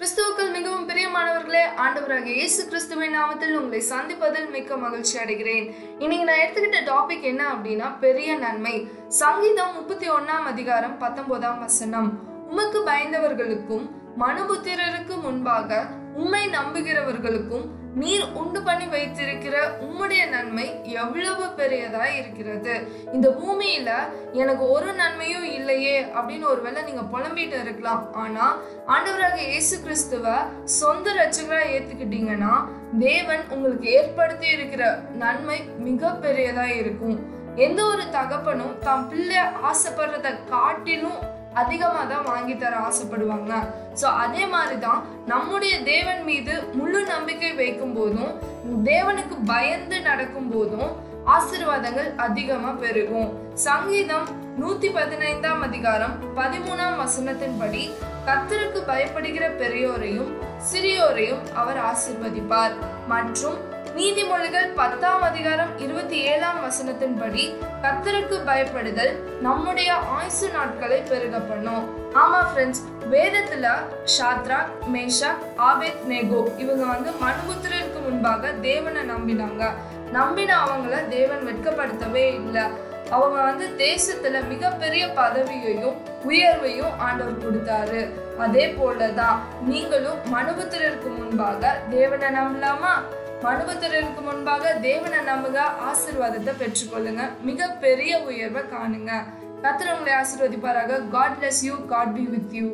கிறிஸ்துவுக்கள் மிகவும் பிரியமானவர்களே ஆண்டவராக இயேசு கிறிஸ்துவின் நாமத்தில் உங்களை சந்திப்பதில் மிக்க மகிழ்ச்சி அடைகிறேன். இன்னைக்கு நான் எடுத்துக்கிட்ட டாபிக் என்ன அப்படின்னா பெரிய நன்மை. சங்கீதம் முப்பத்தி ஒன்னாம் அதிகாரம் பத்தொன்பதாம் வசனம். உமக்கு பயந்தவர்களுக்கும் மனுபுத்திரருக்கு முன்பாக உம்மை நம்புகிறவர்களுக்கும் நீர் உண்டு பண்ணி வைத்திருக்கிற உம்முடைய நன்மை எவ்வளவு பெரியதா இருக்கிறது. இந்த பூமியில எனக்கு ஒரு நன்மையும் இல்லையே அப்படின்னு ஒருவேளை நீங்க புலம்பிட்டு இருக்கலாம். ஆனா ஆண்டவராக இயேசு கிறிஸ்துவ சொந்த ரச்சகரா ஏத்துக்கிட்டீங்கன்னா தேவன் உங்களுக்கு ஏற்படுத்தி இருக்கிற நன்மை மிக பெரியதா இருக்கும். எந்த ஒரு தகப்பனும் தம் பிள்ளை ஆசைப்படுறத காட்டிலும் அதிகமாக தான் வாங்கி தர ஆசைப்படுவாங்க. ஸோ அதே மாதிரி தான் நம்முடைய தேவன் மீது முழு நம்பிக்கை வைக்கும் போதும் தேவனுக்கு பயந்து நடக்கும் போதும் ஆசீர்வாதங்கள் அதிகமாக பெருகும். சங்கீதம் நூத்தி பதினைந்தாம் அதிகாரம் பதிமூணாம் வசனத்தின்படி கத்தருக்கு பயப்படுகிற பெரியோரையும் சிறியோரையும் அவர் ஆசிர்வதிப்பார். மற்றும் நீதிமொழிகள் பத்தாம் அதிகாரம் இருபத்தி ஏழாம் வசனத்தின்படி கத்தருக்கு பயப்படுதல் நம்முடைய ஆயுசு நாட்களை பெருக பண்ணும். ஆமா ஃப்ரெண்ட்ஸ் வேதத்துல ஷாத்ரா மேஷா ஆபேத் நேகோ இவங்க வந்து மனுபுத்திரருக்கு முன்பாக தேவனை நம்பினாங்க. நம்பின அவங்கள தேவன் வெட்கப்படுத்தவே இல்லை. அவங்க வந்து தேசத்துல மிகப்பெரிய பதவியையும் உயர்வையும் ஆண்டவர் கொடுத்தாரு. அதே போலதான் நீங்களும் மனுபுத்திரருக்கு முன்பாக தேவனை நம்பலாமா? மனுபத்திரருக்கு முன்பாக தேவனை நம்புக ஆசிர்வாதத்தை பெற்றுக்கொள்ளுங்க. மிக பெரிய உயர்வை காணுங்க. கத்திர உங்களை ஆசீர்வதிப்பாராக. God bless you God be with you